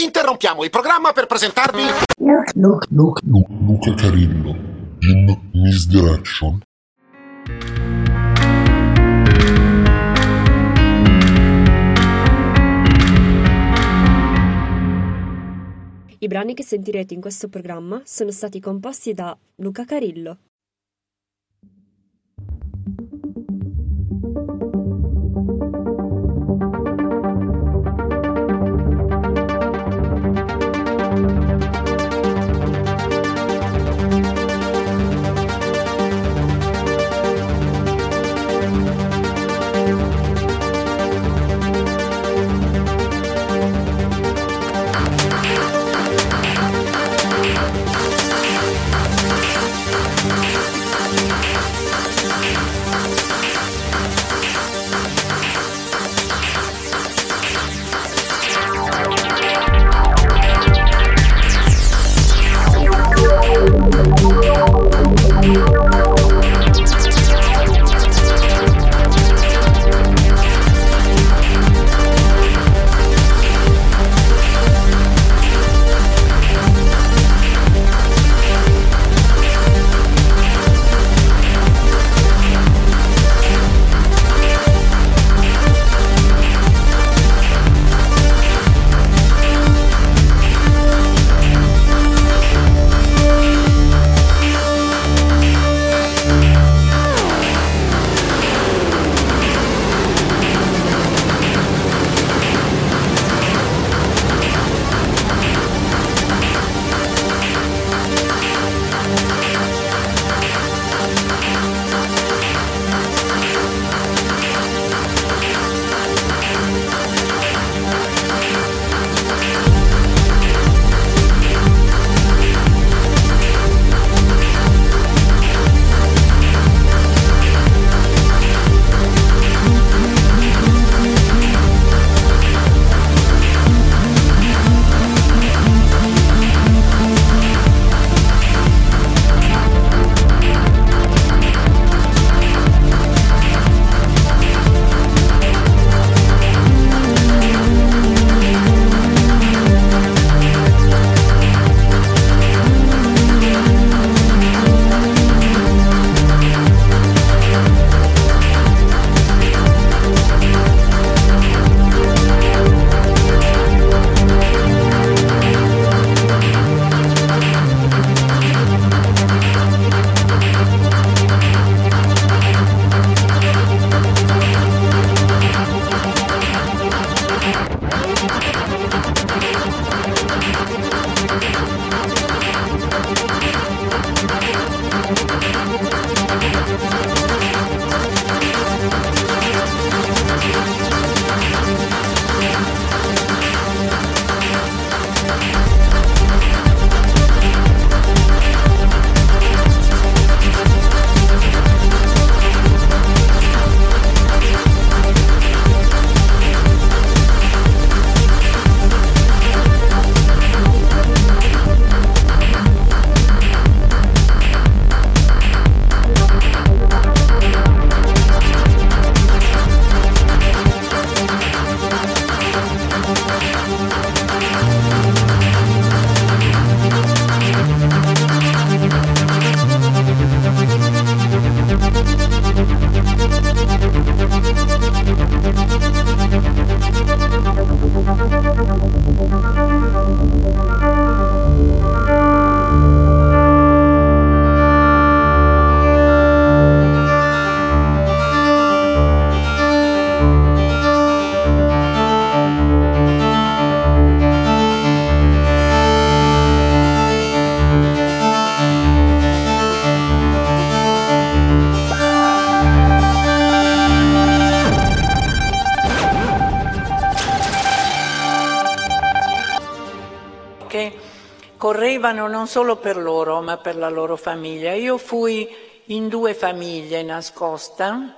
Interrompiamo il programma per presentarvi... Look, look, look, Lu- Luca Carillo in Misdirection. I brani che sentirete in questo programma sono stati composti da Luca Carillo. Correvano non solo per loro, ma per la loro famiglia. Io fui in due famiglie nascosta,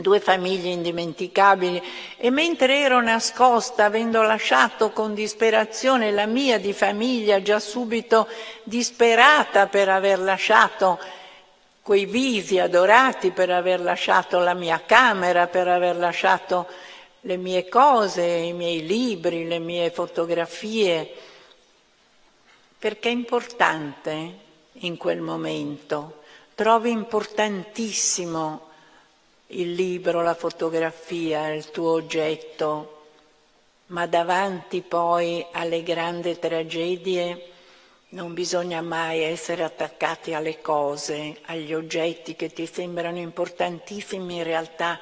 due famiglie indimenticabili, e mentre ero nascosta, avendo lasciato con disperazione la mia di famiglia, già subito disperata per aver lasciato quei visi adorati, per aver lasciato la mia camera, per aver lasciato le mie cose, i miei libri, le mie fotografie, perché è importante in quel momento. Trovi importantissimo il libro, la fotografia, il tuo oggetto, ma davanti poi alle grandi tragedie non bisogna mai essere attaccati alle cose, agli oggetti che ti sembrano importantissimi, in realtà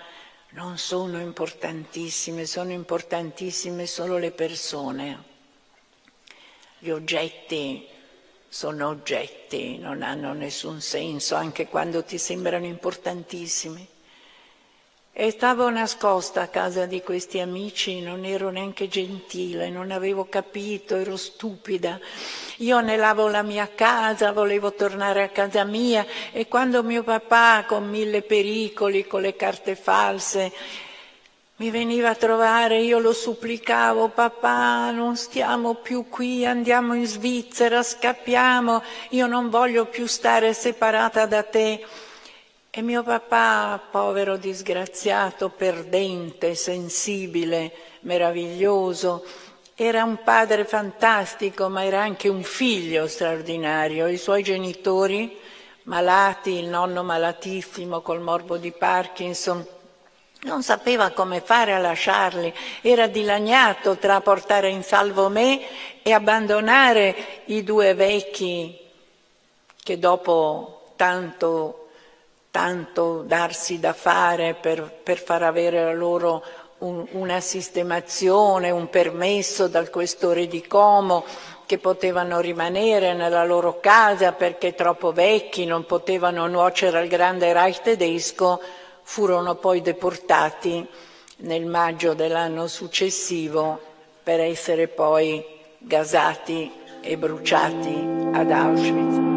non sono importantissime, sono importantissime solo le persone. Gli oggetti sono oggetti, non hanno nessun senso, anche quando ti sembrano importantissimi. E stavo nascosta a casa di questi amici, non ero neanche gentile, non avevo capito, ero stupida. Io anelavo la mia casa, volevo tornare a casa mia e quando mio papà, con mille pericoli, con le carte false, mi veniva a trovare, io lo supplicavo, papà, non stiamo più qui, andiamo in Svizzera, scappiamo, io non voglio più stare separata da te. E mio papà, povero disgraziato, perdente, sensibile, meraviglioso, era un padre fantastico, ma era anche un figlio straordinario. I suoi genitori, malati, il nonno malatissimo col morbo di Parkinson, non sapeva come fare a lasciarli, era dilaniato tra portare in salvo me e abbandonare i due vecchi che dopo tanto tanto darsi da fare per, per far avere a loro un, una sistemazione, un permesso dal questore di Como che potevano rimanere nella loro casa perché troppo vecchi, non potevano nuocere al grande Reich tedesco, furono poi deportati nel maggio dell'anno successivo per essere poi gasati e bruciati ad Auschwitz.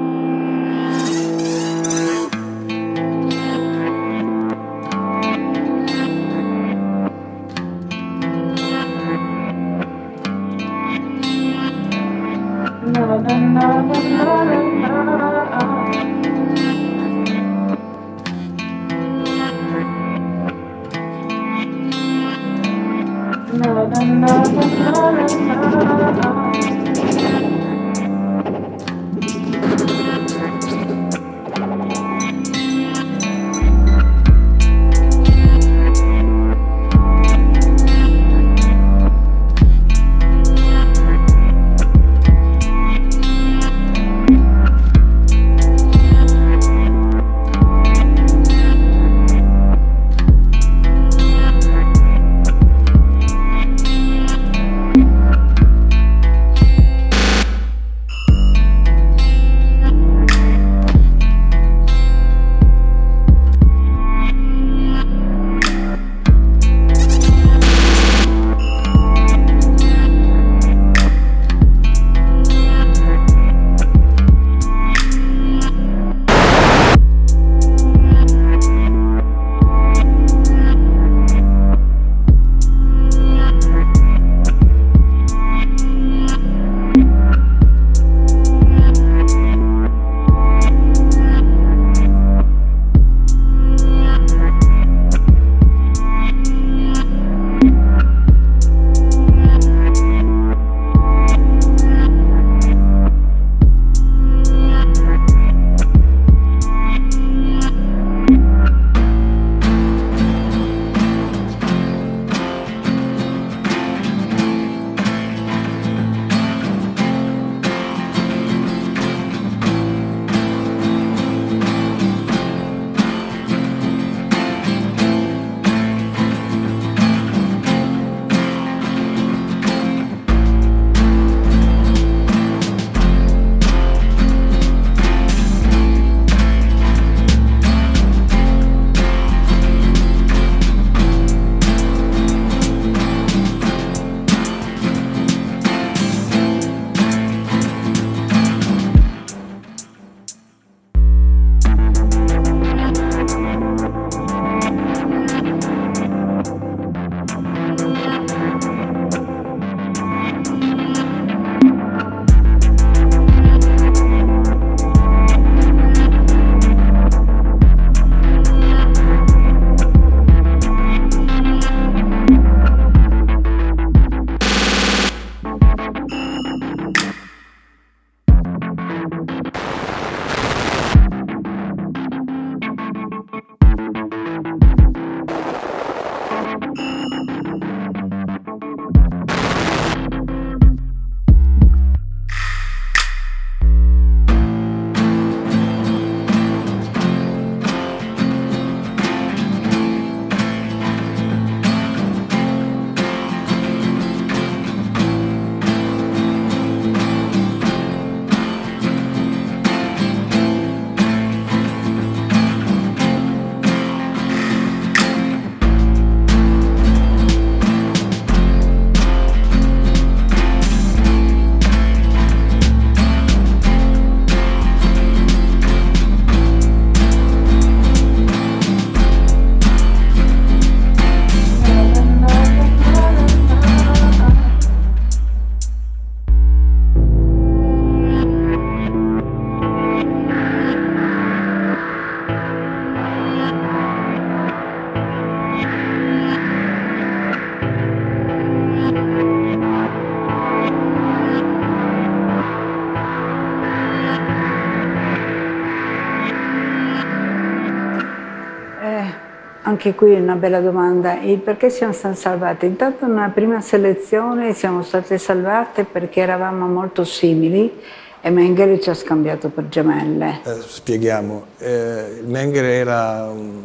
Anche qui una bella domanda. Il perché siamo state salvate? Intanto nella prima selezione siamo state salvate perché eravamo molto simili e Mengele ci ha scambiato per gemelle. Eh, spieghiamo. Eh, Mengele era un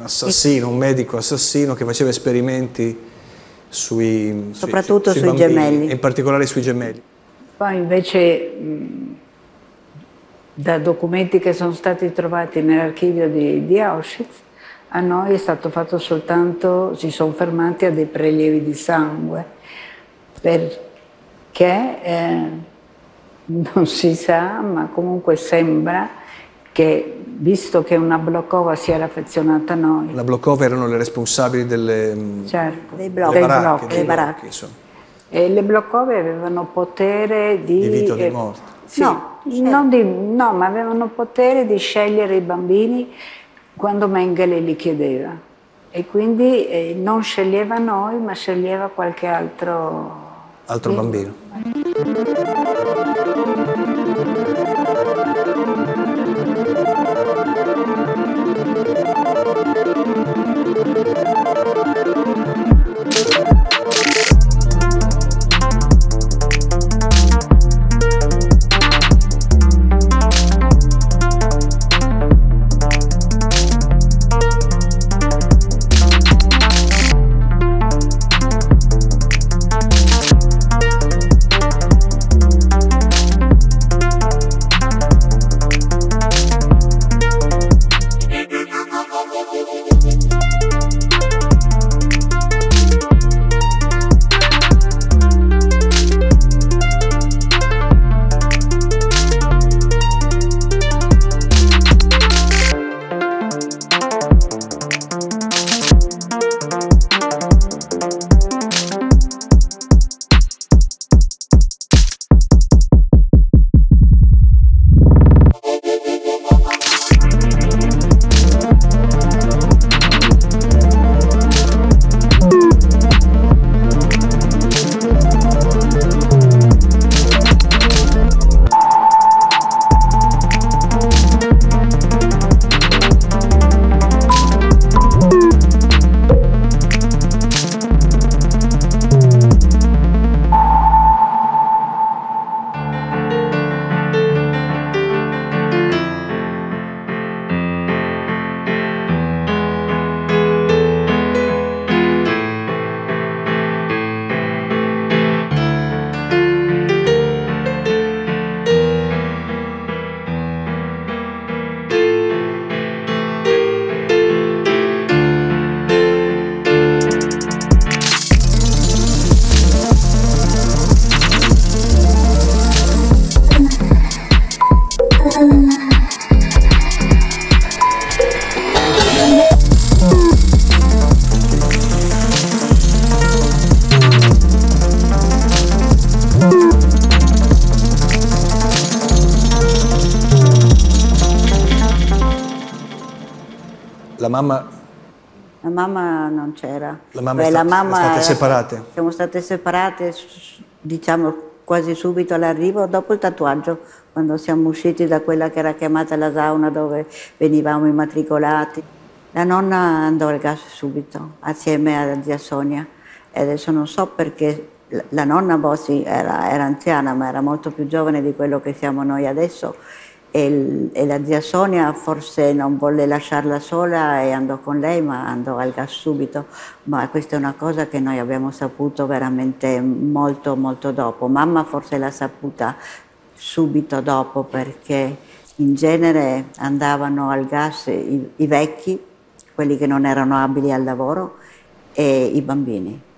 assassino, un medico assassino che faceva esperimenti sui, soprattutto sui, sui, sui gemelli. in particolare sui gemelli. Poi invece da documenti che sono stati trovati nell'archivio di, di Auschwitz a noi è stato fatto soltanto, si sono fermati a dei prelievi di sangue, perché eh, non si sa, ma comunque sembra che, visto che una Blokova si era affezionata a noi... La Blokova erano le responsabili delle, certo, dei blocchi, delle baracche. Dei baracche. E le Blokove avevano potere di... Di vita o di eh, morte. Sì, No, non di- no, ma avevano potere di scegliere i bambini quando Mengele li chiedeva. E quindi eh, non sceglieva noi, ma sceglieva qualche altro... Altro Sì. bambino. Mamma, La mamma non c'era. La mamma è Beh, sta- mamma state separate? Siamo state separate, diciamo, quasi subito all'arrivo, dopo il tatuaggio, quando siamo usciti da quella che era chiamata la sauna dove venivamo immatricolati. La nonna andò al gas subito, assieme alla zia Sonia. E adesso non so perché la- la nonna Bossi era, era anziana, ma era molto più giovane di quello che siamo noi adesso. E, e la zia Sonia forse non volle lasciarla sola e andò con lei, ma andò al gas subito. Ma questa è una cosa che noi abbiamo saputo veramente molto, molto dopo. Mamma forse l'ha saputa subito dopo perché in genere andavano al gas i, i vecchi, quelli che non erano abili al lavoro, e i bambini.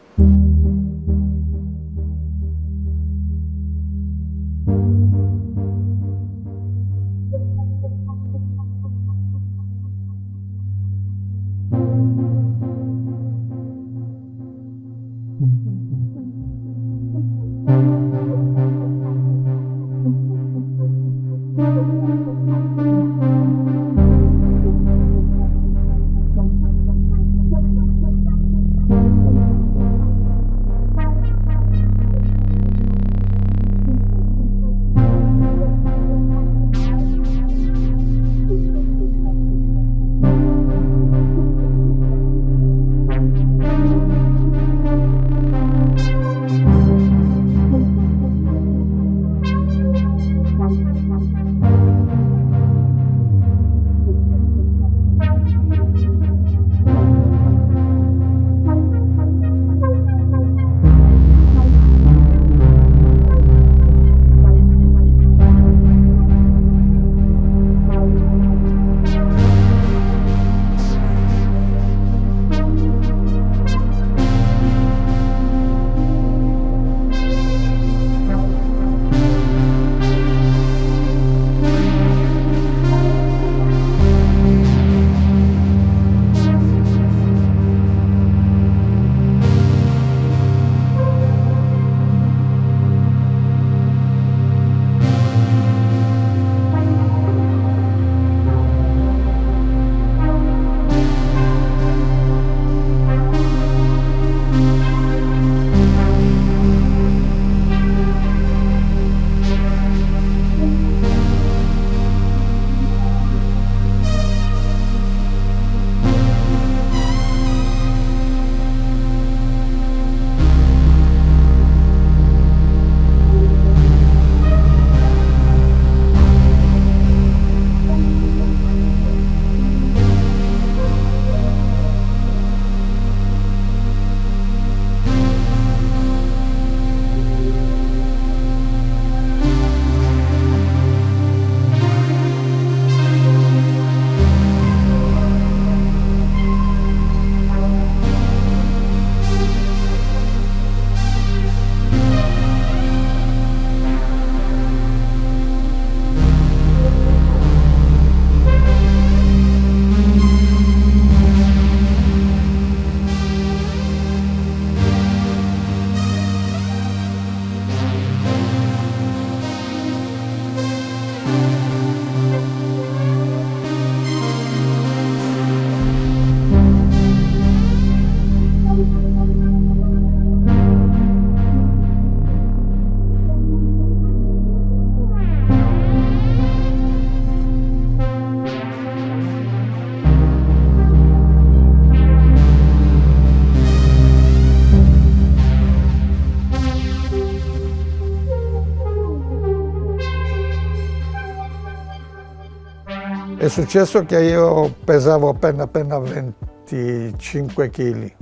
È successo che io pesavo appena appena 25 kg,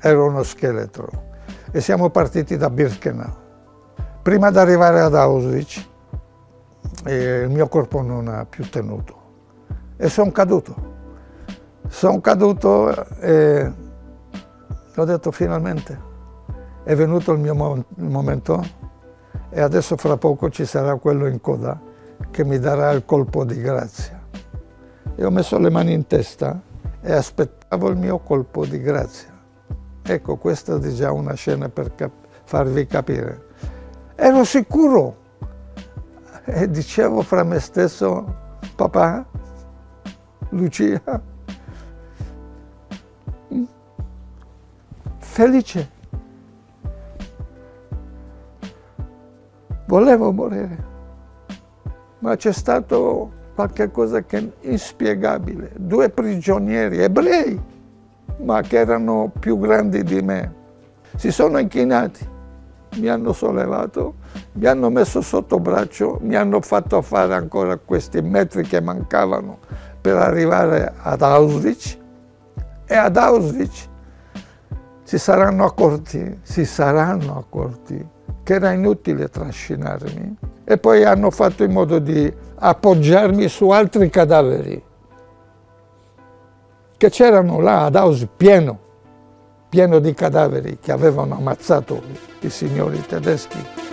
ero uno scheletro e siamo partiti da Birkenau. Prima di arrivare ad Auschwitz eh, il mio corpo non ha più tenuto e sono caduto. Sono caduto e ho detto finalmente è venuto il mio mo- momento e adesso fra poco ci sarà quello in coda che mi darà il colpo di grazia e ho messo le mani in testa e aspettavo il mio colpo di grazia. Ecco, questa è già una scena per cap- farvi capire. Ero sicuro e dicevo fra me stesso, papà, Lucia, felice. Volevo morire, ma c'è stato qualcosa che inspiegabile. Due prigionieri ebrei, ma che erano più grandi di me, si sono inchinati, mi hanno sollevato, mi hanno messo sotto braccio, mi hanno fatto fare ancora questi metri che mancavano per arrivare ad Auschwitz. E ad Auschwitz si saranno accorti, si saranno accorti che era inutile trascinarmi. E poi hanno fatto in modo di appoggiarmi su altri cadaveri che c'erano là ad Auschwitz pieno, pieno di cadaveri che avevano ammazzato i signori tedeschi.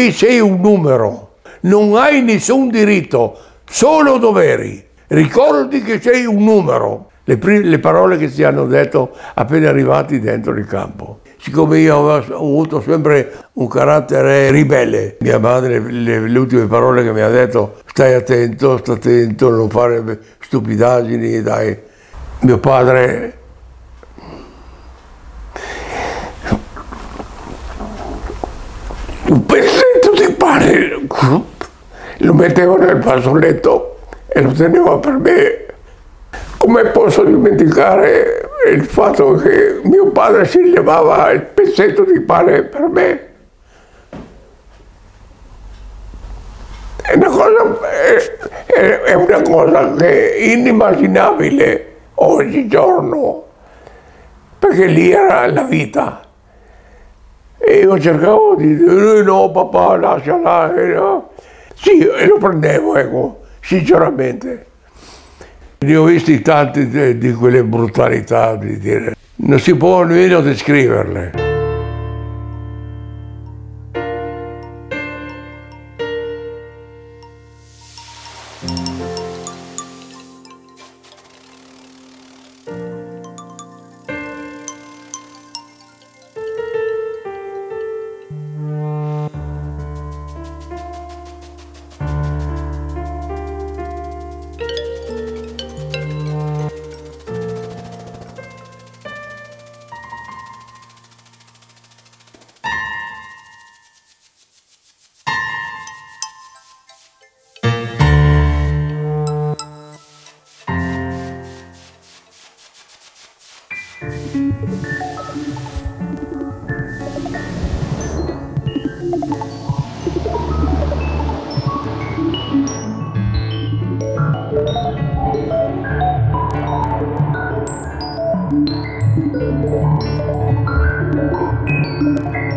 Qui sei un numero, non hai nessun diritto, solo doveri. Ricordi che sei un numero. Le, le parole che ci hanno detto appena arrivati dentro il campo. siccome io avevo avuto sempre un carattere ribelle, mia madre, le, le ultime parole che mi ha detto, stai attento, stai attento, non fare stupidaggini, dai. Mio padre un pezzetto di pane lo mettevo nel fazzoletto e lo teneva per me. Come posso dimenticare il fatto che mio padre si levava il pezzetto di pane per me? È una cosa, è, è una cosa che è inimmaginabile oggigiorno, perché lì era la vita. E io cercavo di dire no papà lasciala, no. Sì, e lo prendevo, ecco, sinceramente. Ne ho visti tanti di, di quelle brutalità, di dire, non si può nemmeno descriverle. Dal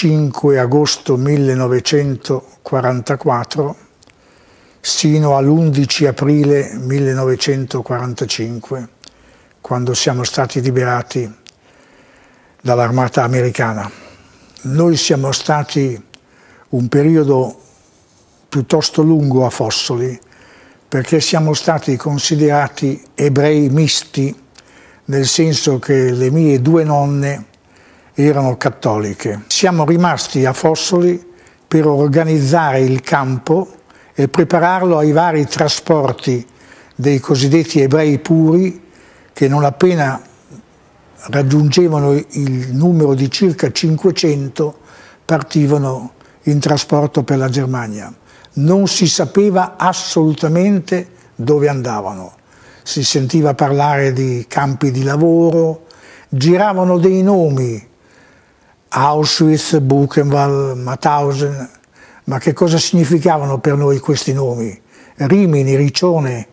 5 agosto 1944 sino all'11 aprile 1945, quando siamo stati liberati dall'armata americana. Noi siamo stati un periodo piuttosto lungo a Fossoli perché siamo stati considerati ebrei misti, nel senso che le mie due nonne erano cattoliche. Siamo rimasti a Fossoli per organizzare il campo e prepararlo ai vari trasporti dei cosiddetti ebrei puri che non appena raggiungevano il numero di circa 500 partivano in trasporto per la Germania. Non si sapeva assolutamente dove andavano. Si sentiva parlare di campi di lavoro, giravano dei nomi Auschwitz, Buchenwald, Mauthausen, ma che cosa significavano per noi questi nomi? Rimini, Riccione,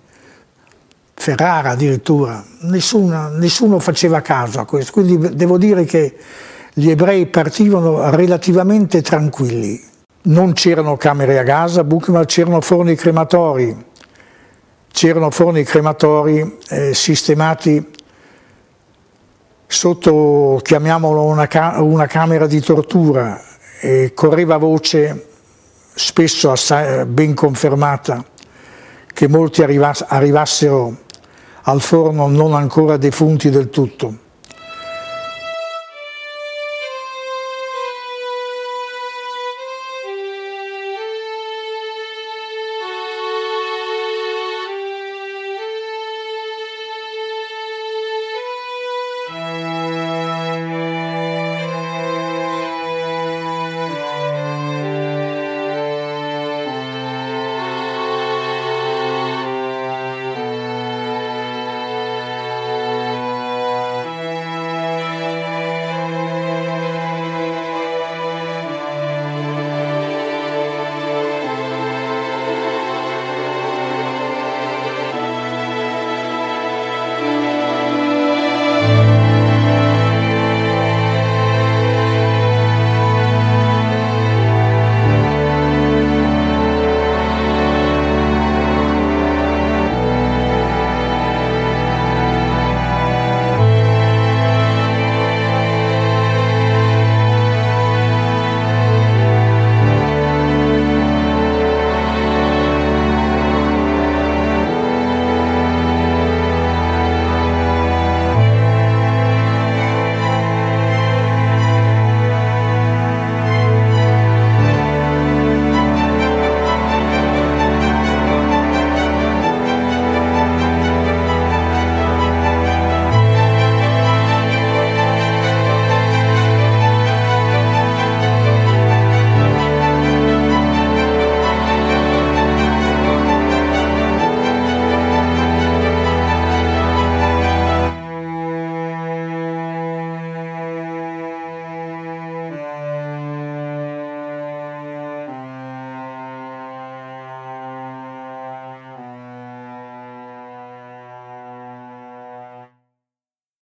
Ferrara addirittura, Nessuna, nessuno faceva caso a questo, quindi devo dire che gli ebrei partivano relativamente tranquilli. Non c'erano camere a gas a Buchenwald, c'erano forni crematori, c'erano forni crematori eh, sistemati sotto, chiamiamolo, una, ca una camera di tortura e correva voce, spesso assai, ben confermata, che molti arrivass arrivassero al forno non ancora defunti del tutto.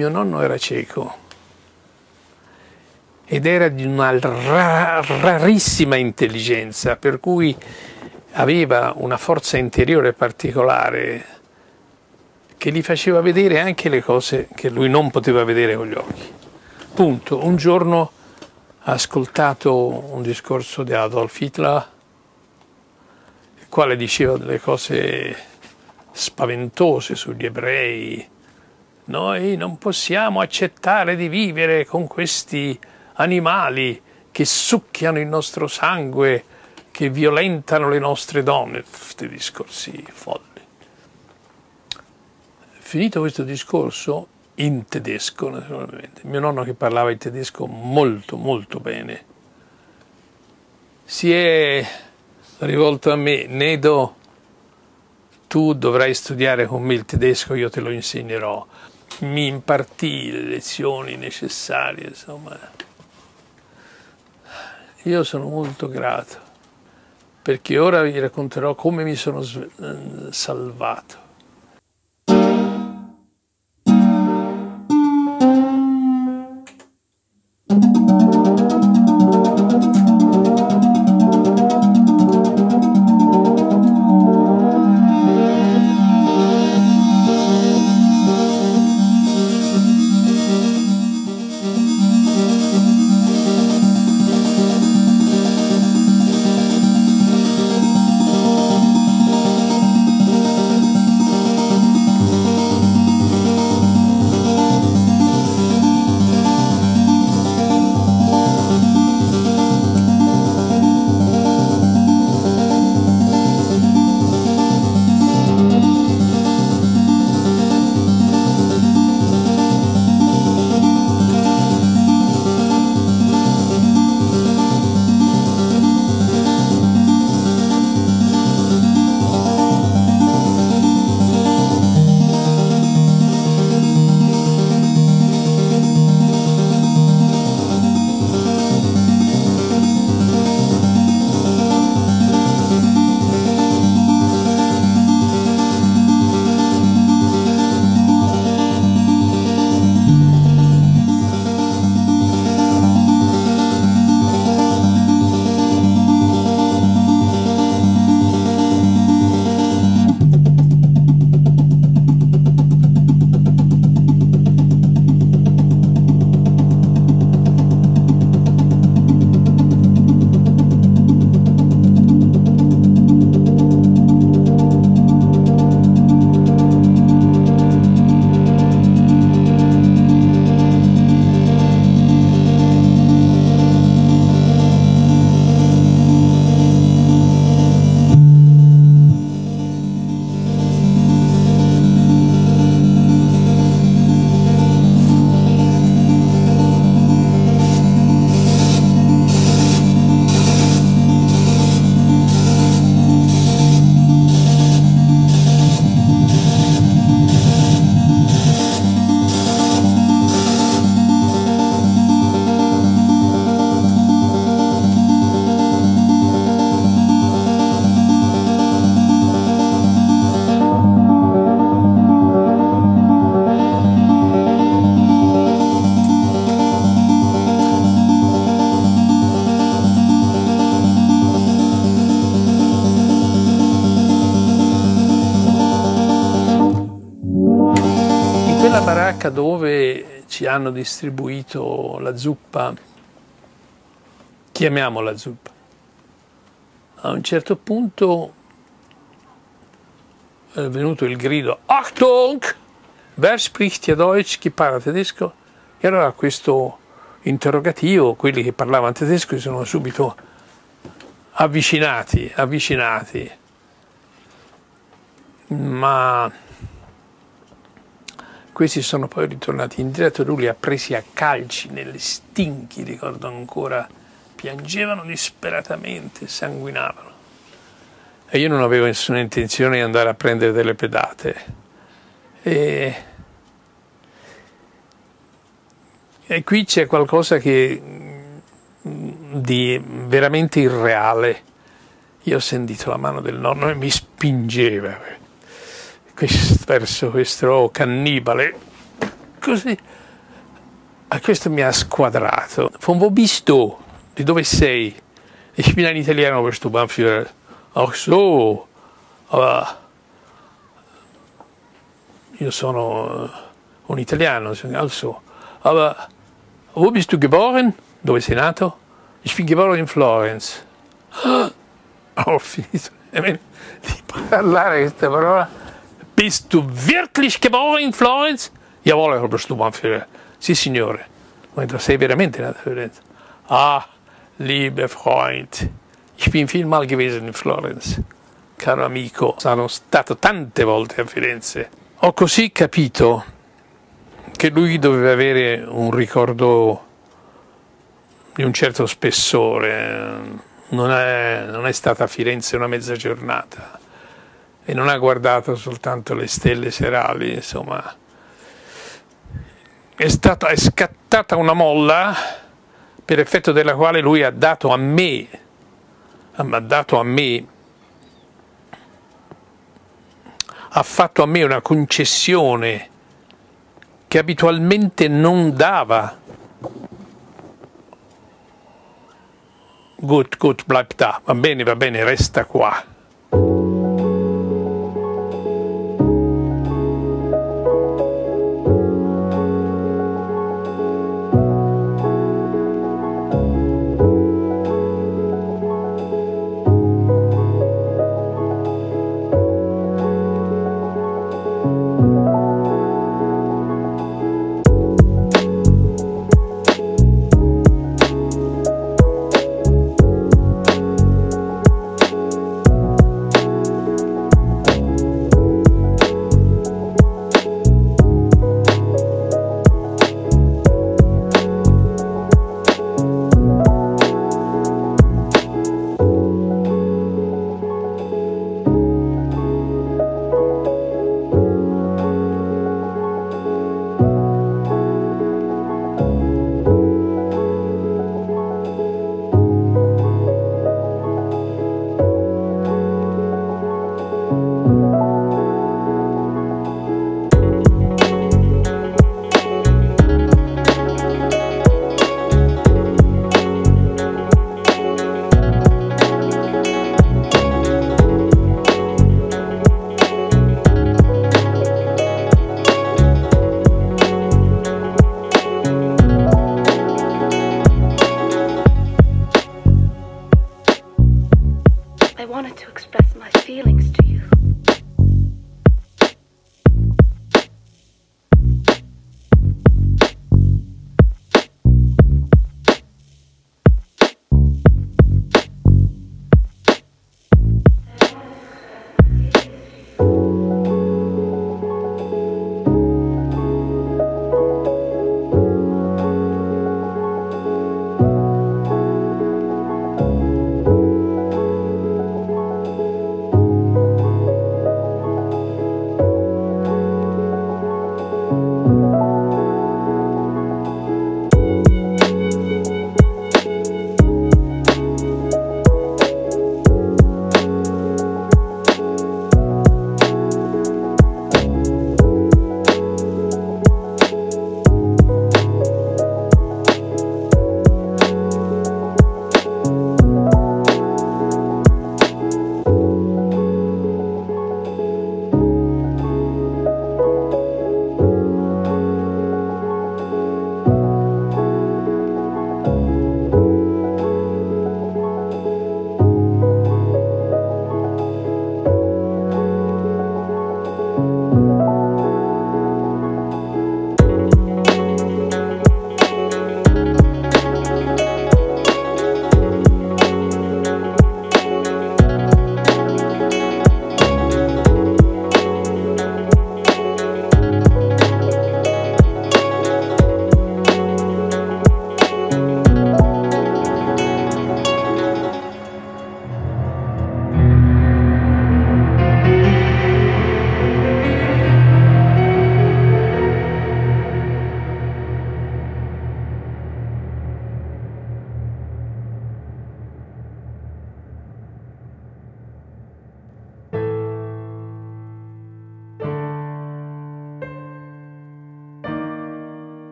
Mio nonno era cieco ed era di una ra rarissima intelligenza, per cui aveva una forza interiore particolare che gli faceva vedere anche le cose che lui non poteva vedere con gli occhi. Punto. Un giorno ha ascoltato un discorso di Adolf Hitler, il quale diceva delle cose spaventose sugli ebrei, noi non possiamo accettare di vivere con questi animali che succhiano il nostro sangue, che violentano le nostre donne. Questi discorsi folli. Finito questo discorso, in tedesco naturalmente, mio nonno che parlava il tedesco molto molto bene, si è rivolto a me, Nedo, tu dovrai studiare con me il tedesco, io te lo insegnerò mi impartì le lezioni necessarie, insomma. Io sono molto grato, perché ora vi racconterò come mi sono eh, salvato. thank you ci hanno distribuito la zuppa, chiamiamola zuppa, a un certo punto è venuto il grido Achtung! Wer spricht hier Deutsch? Chi parla tedesco? E allora questo interrogativo, quelli che parlavano tedesco si sono subito avvicinati, avvicinati. Ma questi sono poi ritornati indietro, lui li ha presi a calci nelle stinchi, ricordo ancora, piangevano disperatamente, sanguinavano. E io non avevo nessuna intenzione di andare a prendere delle pedate. E, e qui c'è qualcosa che, di veramente irreale. Io ho sentito la mano del nonno e mi spingeva verso questo cannibale. Così. E questo mi ha squadrato. Von wo bist du? Di dove sei? Ich bin ein Italiano, bist du Bannführer? Ach so, aber io sono eh, un italiano, also, aber wo bist du geboren? Dove sei nato? Ich bin geboren in Florence. Ho finito di parlare questa parola. Bist du wirklich geboren Florence? Jawohl, Herr Oberstubannführer. Sì, signore. Ma sei veramente nato a Firenze? Ah, liebe Freund, ich bin vielmal gewesen in Florence. Caro amico, sono stato tante volte a Firenze. Ho così capito che lui doveva avere un ricordo di un certo spessore. Non è, non è stata a Firenze una mezza giornata e non ha guardato soltanto le stelle serali, insomma. È, stata, è scattata una molla per effetto della quale lui ha dato a me, ha dato a me, ha fatto a me una concessione che abitualmente non dava. Gut, gut, bleib da, va bene, va bene, resta qua.